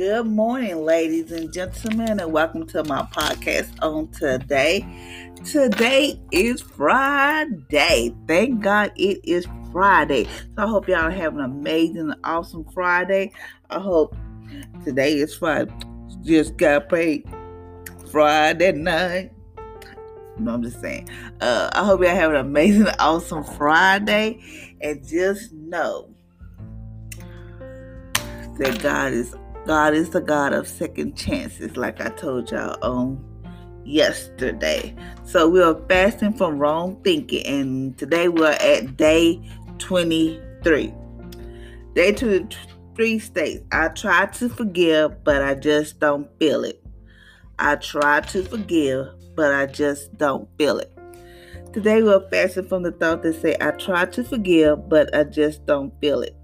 Good morning, ladies and gentlemen, and welcome to my podcast on today. Today is Friday. Thank God it is Friday. So I hope y'all have an amazing, awesome Friday. I hope today is Friday. Just got paid Friday night. No, I'm just saying. Uh, I hope y'all have an amazing, awesome Friday. And just know that God is God is the God of second chances, like I told y'all on yesterday. So we are fasting from wrong thinking, and today we're at day 23. Day 23 states, I try to forgive, but I just don't feel it. I try to forgive, but I just don't feel it. Today we're fasting from the thought that say, I try to forgive, but I just don't feel it.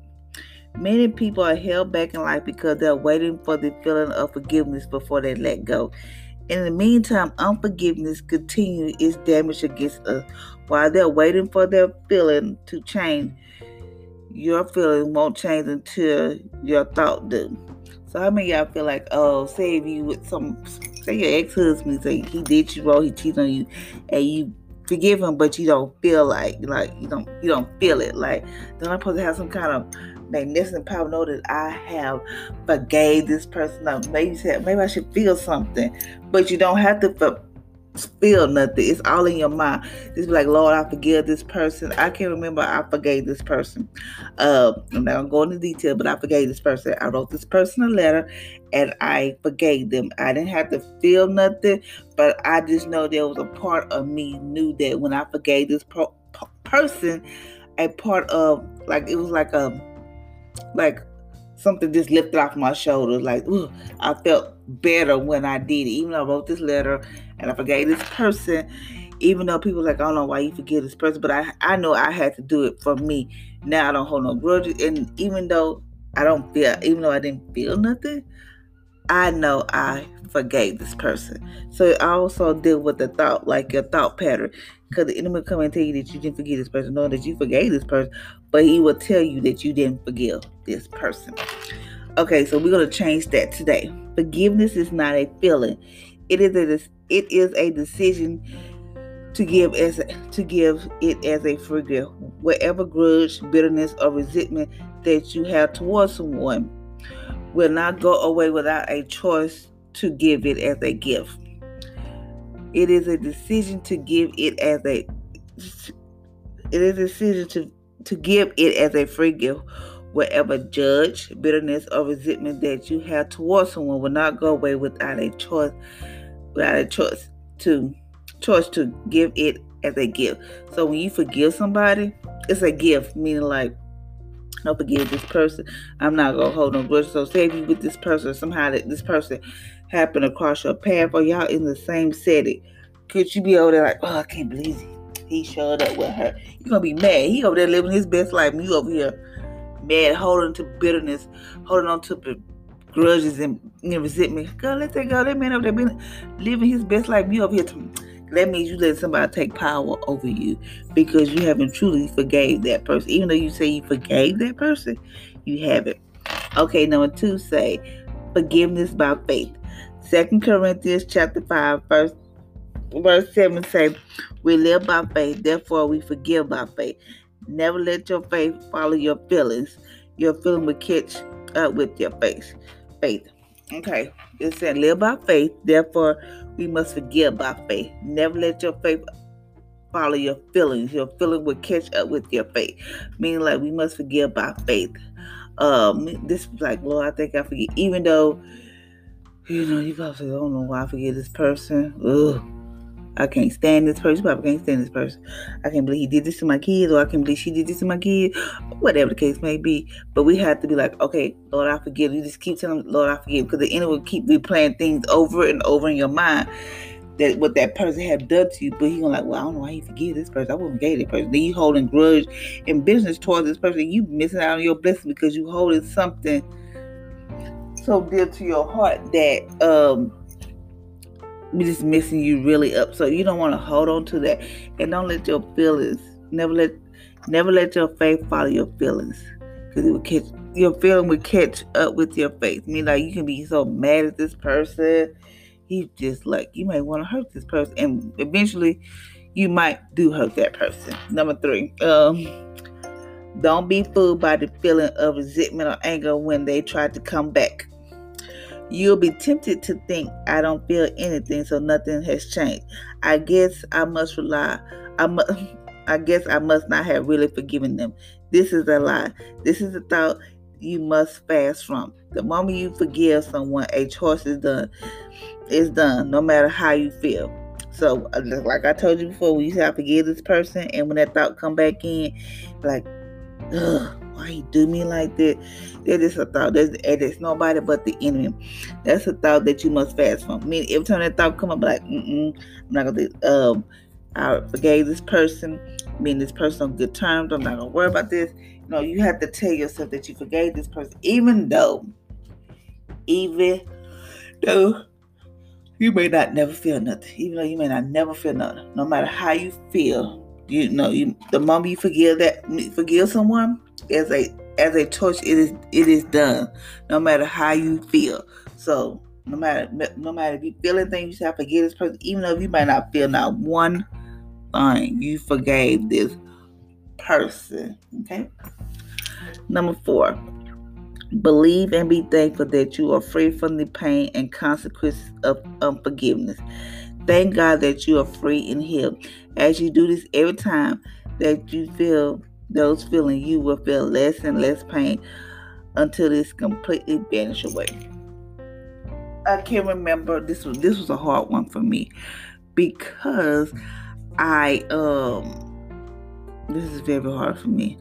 Many people are held back in life because they're waiting for the feeling of forgiveness before they let go. In the meantime, unforgiveness continues its damage against us. While they're waiting for their feeling to change, your feeling won't change until your thought do. So how many y'all feel like, oh, say if you with some, say your ex-husband, say he did you wrong, he cheated on you, and you forgive him, but you don't feel like, like you don't, you don't feel it. Like, don't I supposed to have some kind of magnificent power know that I have forgave this person. Now, maybe said maybe I should feel something, but you don't have to feel nothing. It's all in your mind. Just be like, Lord, I forgive this person. I can't remember I forgave this person. Uh, I'm not gonna go into detail, but I forgave this person. I wrote this person a letter and I forgave them. I didn't have to feel nothing, but I just know there was a part of me knew that when I forgave this pro- person, a part of like it was like a like something just lifted off my shoulders. Like, ooh, I felt better when I did it. Even though I wrote this letter and I forgave this person, even though people like, I don't know why you forgive this person, but I, I know I had to do it for me. Now I don't hold no grudges. And even though I don't feel, even though I didn't feel nothing, I know I forgave this person. So I also deal with the thought, like your thought pattern. Because the enemy will come and tell you that you didn't forgive this person, knowing that you forgave this person, but he will tell you that you didn't forgive this person. Okay, so we're gonna change that today. Forgiveness is not a feeling; it is a it is a decision to give as to give it as a free gift. Whatever grudge, bitterness, or resentment that you have towards someone will not go away without a choice to give it as a gift. It is a decision to give it as a it is a decision to, to give it as a free gift. Whatever judge, bitterness, or resentment that you have towards someone will not go away without a choice without a choice to choice to give it as a gift. So when you forgive somebody, it's a gift, meaning like don't forgive this person. I'm not gonna hold no grudge. So if you with this person, somehow that this person happened across your path or y'all in the same setting, could you be over there like, oh, I can't believe he, showed up with her? You're gonna be mad. He over there living his best life, and you over here mad, holding to bitterness, holding on to grudges and know, resentment. Girl, let that go. That man over there been living his best life. You over here. To, that means you let somebody take power over you because you haven't truly forgave that person. Even though you say you forgave that person, you haven't. Okay, number two say forgiveness by faith. Second Corinthians chapter 5, verse verse 7 say, We live by faith, therefore we forgive by faith. Never let your faith follow your feelings. Your feeling will catch up with your faith. Faith. Okay. It said live by faith, therefore we must forgive by faith. Never let your faith follow your feelings. Your feeling will catch up with your faith. Meaning like we must forgive by faith. Um this is like, Lord, I think I forget. Even though you know, you probably say, I don't know why I forget this person. Ugh. I can't stand this person. Probably can't stand this person. I can't believe he did this to my kids, or I can't believe she did this to my kids, whatever the case may be. But we have to be like, okay, Lord, I forgive. You just keep telling Lord, I forgive, because the enemy will keep replaying things over and over in your mind that what that person had done to you, but he gonna like, well, I don't know why he forgive this person. I wouldn't forgive this person. Then you holding grudge and business towards this person. You missing out on your blessing because you holding something so dear to your heart that um just missing you really up. So you don't want to hold on to that. And don't let your feelings never let never let your faith follow your feelings. because it would catch your feeling would catch up with your faith. I mean, like you can be so mad at this person, he's just like you might want to hurt this person, and eventually, you might do hurt that person. Number three, um, don't be fooled by the feeling of resentment or anger when they try to come back. You'll be tempted to think, I don't feel anything, so nothing has changed. I guess I must rely. I must. I guess I must not have really forgiven them. This is a lie. This is a thought you must fast from. The moment you forgive someone, a choice is done. It's done, no matter how you feel. So, uh, like I told you before, we have to forgive this person, and when that thought come back in, like, ugh, why you do me like that? That is a thought. That's, and it's nobody but the enemy. That's a thought that you must fast from. I mean, every time that thought come up, like, mm I'm not gonna. Do, Um, I forgave this person. I mean, this person on good terms. I'm not gonna worry about this. You know, you have to tell yourself that you forgave this person, even though, even though you may not never feel nothing, even though you may not never feel nothing. No matter how you feel, you know, you the moment you forgive that forgive someone, as a as a choice, it is it is done. No matter how you feel. So no matter no matter if you feel anything, you have to forgive this person, even though you might not feel not one thing. You forgave this person. Okay. Number four. Believe and be thankful that you are free from the pain and consequences of unforgiveness. Thank God that you are free and healed. As you do this every time that you feel those feelings, you will feel less and less pain until it's completely vanished away. I can remember this was this was a hard one for me because I um this is very hard for me.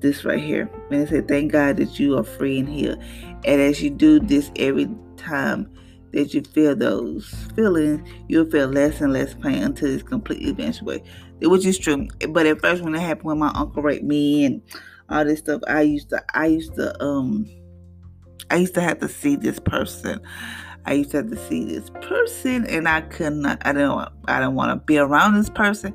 This right here. And it said, Thank God that you are free and healed. And as you do this every time that you feel those feelings, you'll feel less and less pain until it's completely away which is true. But at first, when it happened, when my uncle raped me and all this stuff, I used to, I used to, um, I used to have to see this person. I used to have to see this person, and I could not. I didn't. Want, I didn't want to be around this person.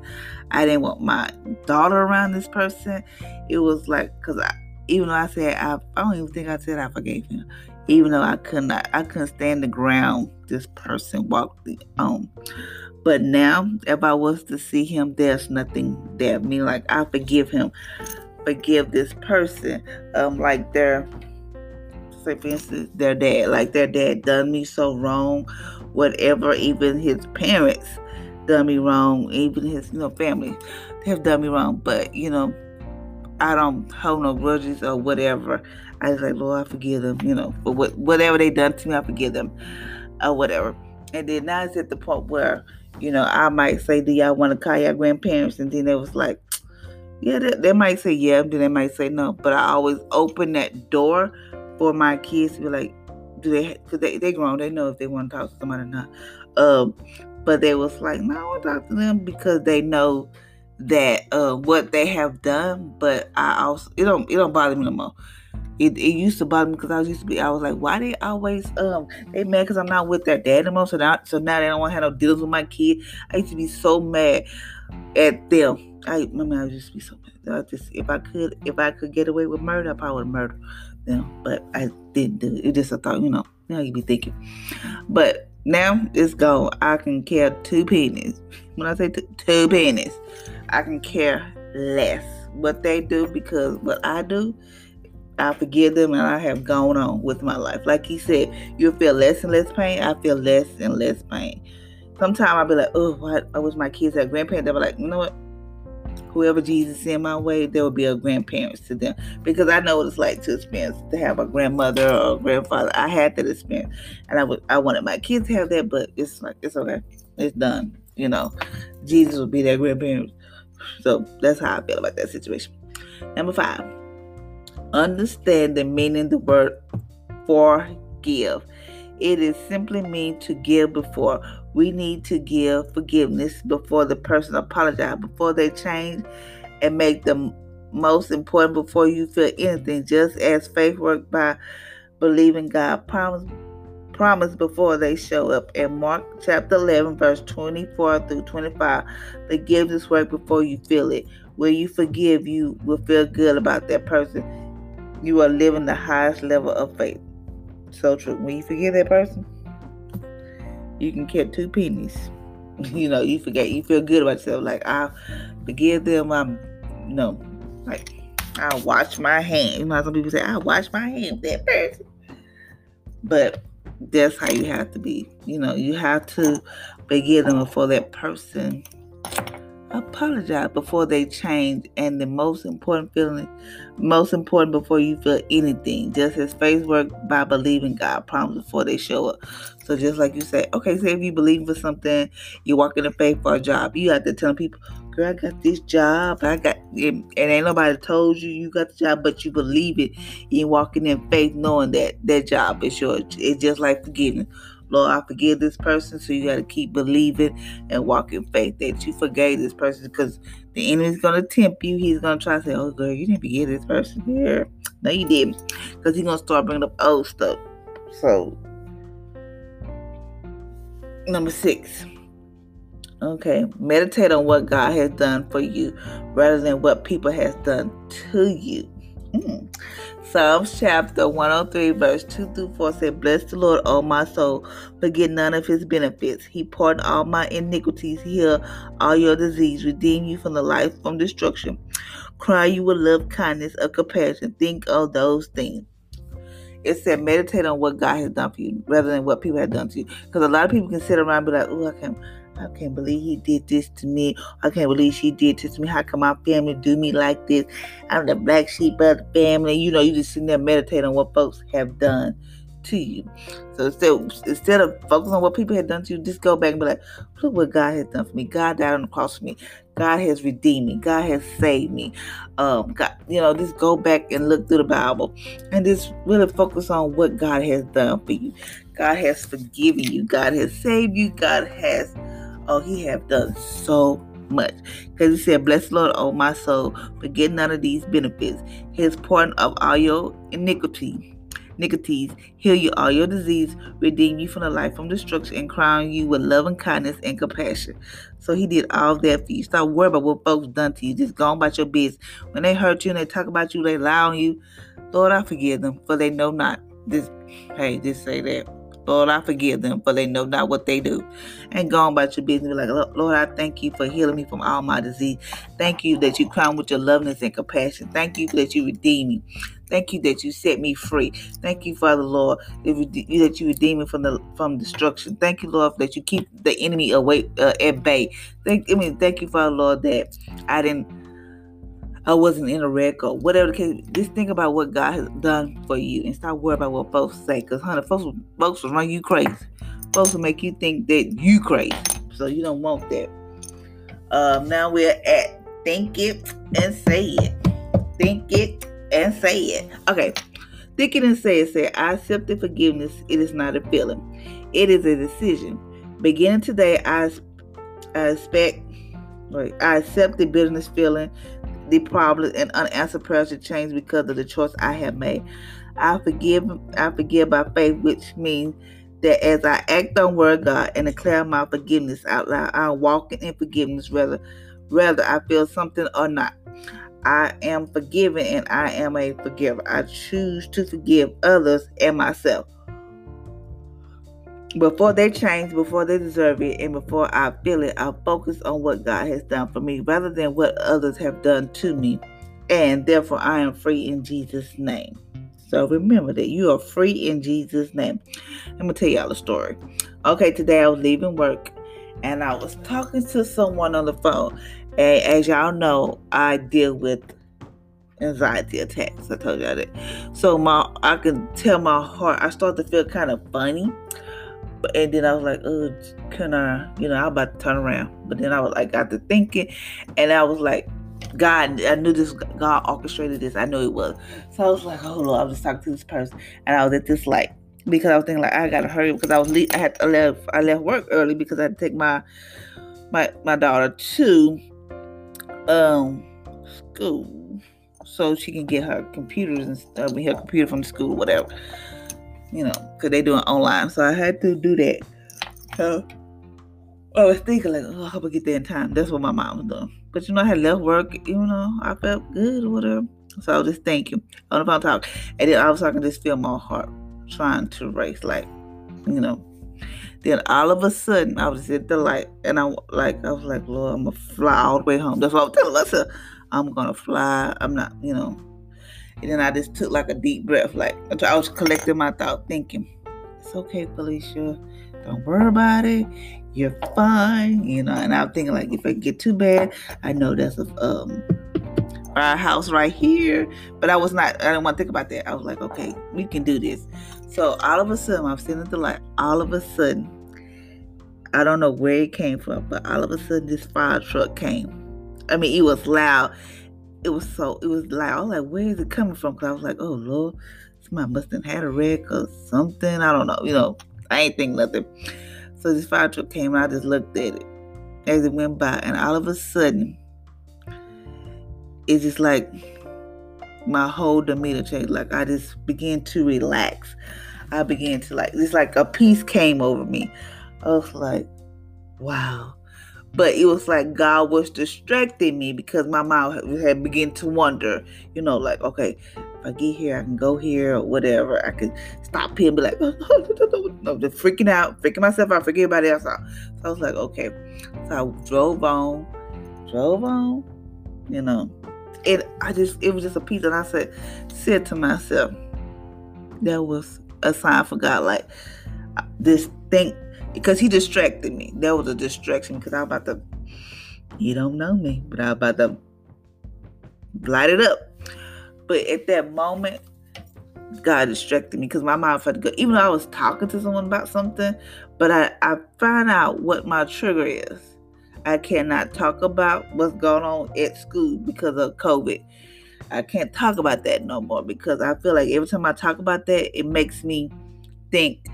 I didn't want my daughter around this person. It was like because I, even though I said I, I don't even think I said I forgave him. Even though I could not, I couldn't stand the ground this person walked on. Um, but now, if I was to see him, there's nothing there. Mean, like I forgive him, forgive this person. Um, like their, say for instance, their dad, like their dad done me so wrong, whatever. Even his parents done me wrong. Even his, you know, family have done me wrong. But you know, I don't hold no grudges or whatever. I was like, Lord, I forgive them. You know, for what whatever they done to me, I forgive them, or whatever. And then now it's at the point where you know, I might say, Do y'all want to call your grandparents? And then it was like, Yeah, they, they might say yeah, then they might say no. But I always open that door for my kids to be like, Do they, because they, they grown, they know if they want to talk to somebody or not. Um, but they was like, No, I want to talk to them because they know that uh, what they have done. But I also, it don't, it don't bother me no more. It, it used to bother me because I was used to be I was like why they always um they mad because I'm not with their dad anymore so now so now they don't want to have no deals with my kid? I used to be so mad at them. I remember I used to be so mad. I just if I could if I could get away with murder I probably would murder them but I didn't do it. It just I thought you know now you be thinking. But now it's gone I can care two pennies when I say two, two pennies I can care less what they do because what I do I forgive them and I have gone on with my life. Like he said, you'll feel less and less pain. I feel less and less pain. Sometimes I'll be like, oh, I wish my kids had grandparents. They'll be like, you know what? Whoever Jesus sent my way, there will be a grandparents to them. Because I know what it's like to experience to have a grandmother or a grandfather. I had that experience. And I would I wanted my kids to have that, but it's like it's okay. It's done. You know. Jesus will be their grandparents. So that's how I feel about that situation. Number five understand the meaning the word forgive. It is simply mean to give before. We need to give forgiveness before the person apologize, before they change and make the most important before you feel anything. Just as faith works by believing God promise promise before they show up. In Mark chapter 11, verse 24 through 25, forgiveness work before you feel it. When you forgive, you will feel good about that person you are living the highest level of faith. So true. When you forgive that person, you can get two pennies. You know, you forget, you feel good about yourself. Like, I forgive them. I'm, you know, like, I wash my hand. You know, some people say, I wash my hand that person. But that's how you have to be. You know, you have to forgive them before that person apologize before they change. And the most important feeling, most important before you feel anything, just as faith work by believing God promise before they show up. So just like you say, okay, say if you believe for something, you walk in the faith for a job, you have to tell people, girl, I got this job. I got and ain't nobody told you you got the job, but you believe it. You walking in faith knowing that that job is yours. It's just like forgiving. Lord, I forgive this person. So you got to keep believing and walk in faith that you forgave this person because the enemy's going to tempt you. He's going to try to say, oh, girl, you didn't forgive this person here. No, you didn't. Because he's going to start bringing up old stuff. So, number six. Okay, meditate on what God has done for you rather than what people has done to you. Psalms chapter 103, verse 2 through 4 said, Bless the Lord, O my soul, forget none of his benefits. He pardoned all my iniquities, heal all your disease, redeem you from the life from destruction. Cry you with love, kindness, of compassion. Think of those things. It said meditate on what God has done for you rather than what people have done to you. Because a lot of people can sit around and be like, oh, I can't I can't believe he did this to me. I can't believe she did this to me. How come my family do me like this? I'm the black sheep of the family. You know, you just sitting there meditating on what folks have done to you. So instead, instead of focusing on what people have done to you, just go back and be like, look what God has done for me. God died on the cross for me. God has redeemed me. God has saved me. Um, God, you know, just go back and look through the Bible and just really focus on what God has done for you. God has forgiven you. God has saved you. God has Oh, he have done so much. Because he said, Bless Lord, oh my soul, forget none of these benefits. His pardon of all your iniquity. Iniquities, heal you all your disease, redeem you from the life from destruction, and crown you with love and kindness and compassion. So he did all that for you. Stop worrying about what folks done to you. Just go on about your business. When they hurt you and they talk about you, they lie on you. Lord, I forgive them, for they know not. This, hey, just say that. Lord, I forgive them, for they know not what they do. And go on about your business. Be like, Lord, I thank you for healing me from all my disease. Thank you that you crown with your loveliness and compassion. Thank you that you redeem me. Thank you that you set me free. Thank you, Father Lord, that you redeem me from the from destruction. Thank you, Lord, that you keep the enemy away uh, at bay. Thank I mean, thank you, Father Lord, that I didn't I wasn't in a wreck or whatever the case. Just think about what God has done for you and stop worrying about what folks say. Because, honey, folks, folks will run you crazy. Folks will make you think that you crazy. So you don't want that. Um, now we're at think it and say it. Think it and say it. Okay. Think it and say it. Say, I accept the forgiveness. It is not a feeling. It is a decision. Beginning today, I, I expect, I accept the bitterness feeling the problems and unanswered prayers to change because of the choice I have made. I forgive I forgive by faith, which means that as I act on word God and declare my forgiveness out loud, I'm walking in forgiveness whether whether I feel something or not. I am forgiven and I am a forgiver. I choose to forgive others and myself before they change, before they deserve it, and before I feel it, I focus on what God has done for me rather than what others have done to me. And therefore, I am free in Jesus' name. So remember that you are free in Jesus' name. I'm going to tell y'all a story. Okay, today I was leaving work and I was talking to someone on the phone. And as y'all know, I deal with anxiety attacks. I told y'all that. So my I can tell my heart, I start to feel kind of funny and then I was like, oh, can I, you know, I'm about to turn around. But then I was like, got to thinking, and I was like, God, I knew this, God orchestrated this. I knew it was. So I was like, oh Lord, I was just talking to this person, and I was at this light because I was thinking like, I gotta hurry because I was, le- I had to left, I left work early because I had to take my, my, my daughter to, um, school so she can get her computers and stuff, her computer from the school, whatever you know, because they doing online. So I had to do that. So I was thinking like, oh, I hope I get there in time. That's what my mom was doing. But you know, I had left work, you know, I felt good or whatever. So I was just thinking on the phone talk, and then I was talking, just feel my heart trying to race, like you know. Then all of a sudden, I was at the light, and I like I was like, Lord, I'm gonna fly all the way home. That's what I was telling myself. I'm gonna fly. I'm not, you know. And then I just took like a deep breath, like I was collecting my thought, thinking, it's okay, Felicia. Don't worry about it. You're fine, you know. And I'm thinking like, if I get too bad, I know that's a um our house right here. But I was not. I didn't want to think about that. I was like, okay, we can do this. So all of a sudden, I'm sitting at the light. All of a sudden, I don't know where it came from, but all of a sudden this fire truck came. I mean, it was loud. It was so it was loud. I was like, where is it coming from? Because I was like, oh Lord, somebody must have had a wreck or something. I don't know. You know, I ain't think nothing. So this fire truck came and I just looked at it as it went by, and all of a sudden, it's just like my whole demeanor changed. Like I just began to relax. I began to like it's like a peace came over me. I was like, wow. But it was like God was distracting me because my mind had begun to wonder, you know, like, okay, if I get here, I can go here or whatever. I could stop here and be like, no, no, just freaking out, freaking myself out, freaking everybody else out. So I was like, okay. So I drove on, drove on, you know. And I just, it was just a peace. And I said, said to myself, that was a sign for God. Like, this thing because he distracted me. That was a distraction because I was about to, you don't know me, but I was about to light it up. But at that moment, God distracted me because my mind felt good. Even though I was talking to someone about something, but I, I found out what my trigger is. I cannot talk about what's going on at school because of COVID. I can't talk about that no more because I feel like every time I talk about that, it makes me think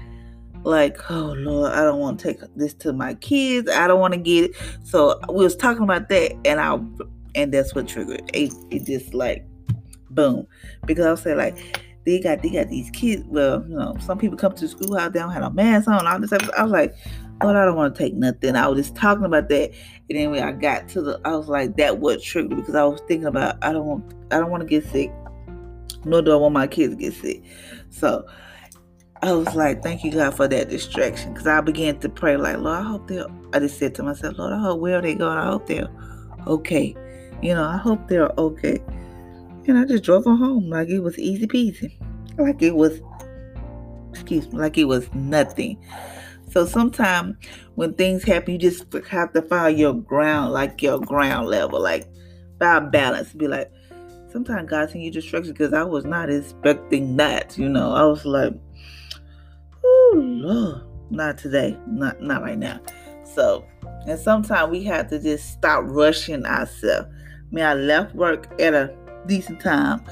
like oh lord i don't want to take this to my kids. I don't want to get it. So we was talking about that and i and that's what triggered. It, it just like boom. Because i was saying like they got they got these kids well you know some people come to the schoolhouse they don't have a mask on all this stuff. I was like Lord, I don't want to take nothing. I was just talking about that, and when I got to the, I was like, that what triggered because I was thinking about I don't want, I don't want to get sick, nor do I want my kids to get sick. So I was like, thank you, God, for that distraction. Because I began to pray, like, Lord, I hope they're, I just said to myself, Lord, I hope where they going, I hope they're okay. You know, I hope they're okay. And I just drove them home like it was easy peasy. Like it was, excuse me, like it was nothing. So sometimes when things happen, you just have to find your ground, like your ground level, like find balance. Be like, sometimes God send you distractions because I was not expecting that. You know, I was like, Lord, not today, not not right now. So, and sometimes we have to just stop rushing ourselves. I mean, I left work at a decent time.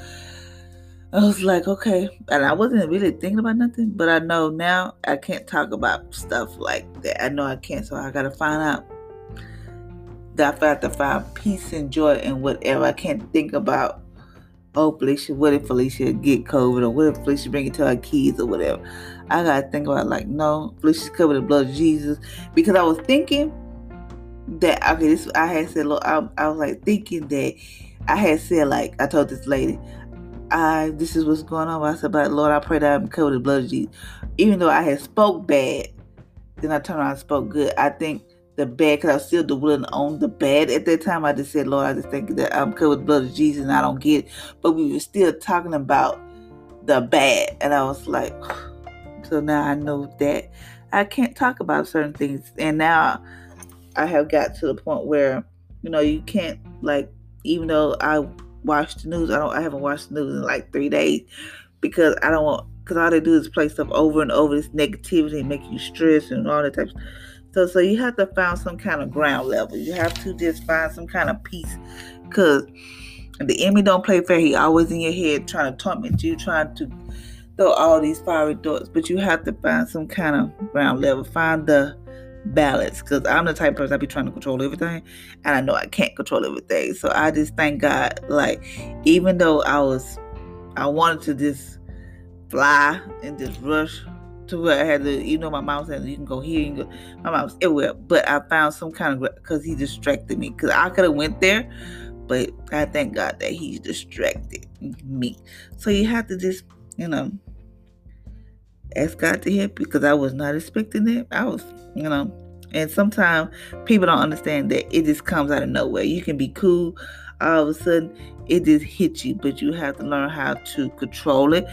I was like, okay, and I wasn't really thinking about nothing, but I know now I can't talk about stuff like that. I know I can't, so I gotta find out that I have to find peace and joy in whatever. I can't think about oh Felicia, what if Felicia get COVID or what if Felicia bring it to her kids or whatever. I gotta think about like no, Felicia's covered the blood of Jesus because I was thinking that okay, this I had said look, I, I was like thinking that I had said like I told this lady, I this is what's going on. I said, but Lord, I pray that I'm covered the blood of Jesus. Even though I had spoke bad, then I turned around and spoke good. I think the bad because I was still dwelling on the bad at that time. I just said, Lord, I just think that I'm covered with the blood of Jesus and I don't get it. But we were still talking about the bad. And I was like, so now I know that I can't talk about certain things. And now I have got to the point where, you know, you can't like, even though I watch the news, I don't I haven't watched the news in like three days because I don't want because all they do is play stuff over and over, this negativity and make you stress and all that type of so, so you have to find some kind of ground level. You have to just find some kind of peace, because the enemy don't play fair. He always in your head trying to torment you, trying to throw all these fiery darts. But you have to find some kind of ground level. Find the balance, because I'm the type of person I be trying to control everything, and I know I can't control everything. So I just thank God. Like, even though I was, I wanted to just fly and just rush to where I had to, you know, my mom said you can go here, you go. My mom was everywhere, but I found some kind of because he distracted me because I could have went there, But I thank God that he distracted me. So you have to just, you know, ask God to help you because I was not expecting it. I was, you know, and sometimes people don't understand that it just comes out of nowhere. You can be cool, all of a sudden it just hits you, but you have to learn how to control it,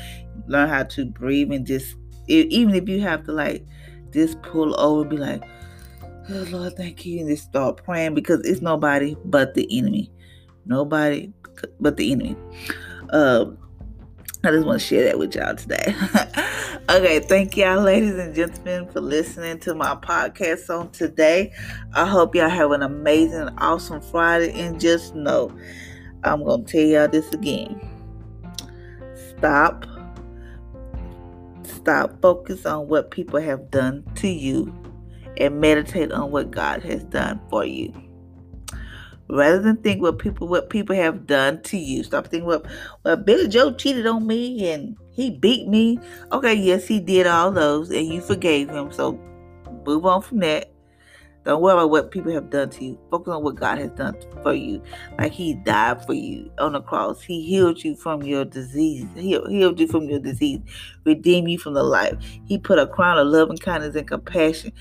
learn how to breathe, and just even if you have to like just pull over, be like, "Oh Lord, thank you," and just start praying because it's nobody but the enemy, nobody but the enemy. Um, I just want to share that with y'all today. okay, thank y'all, ladies and gentlemen, for listening to my podcast on today. I hope y'all have an amazing, awesome Friday. And just know, I'm going to tell y'all this again. Stop. Stop. Focus on what people have done to you and meditate on what God has done for you rather than think what people what people have done to you. Stop thinking what well Billy Joe cheated on me and he beat me. Okay, yes, he did all those and you forgave him. So move on from that. Don't worry about what people have done to you. Focus on what God has done for you. Like He died for you on the cross. He healed you from your disease. He healed you from your disease. Redeemed you from the life. He put a crown of love and kindness and compassion.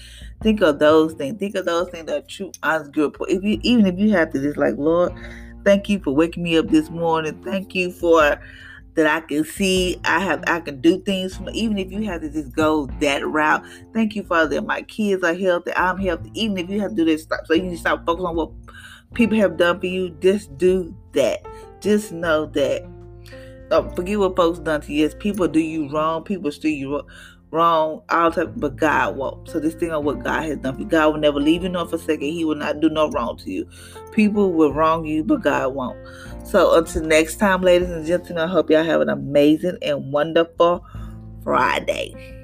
Think of those things. Think of those things that are true, honest, good. If you even if you have to just like, Lord, thank you for waking me up this morning. Thank you for that I can see. I have I can do things from even if you have to just go that route. Thank you, Father, that my kids are healthy. I'm healthy. Even if you have to do this, stop so you can stop focusing on what people have done for you. Just do that. Just know that. Oh, forget what folks done to you. Yes, people do you wrong. People steal you wrong wrong, all type, but God won't. So this thing on what God has done for you. God will never leave you nor forsake you. He will not do no wrong to you. People will wrong you, but God won't. So until next time, ladies and gentlemen, I hope y'all have an amazing and wonderful Friday.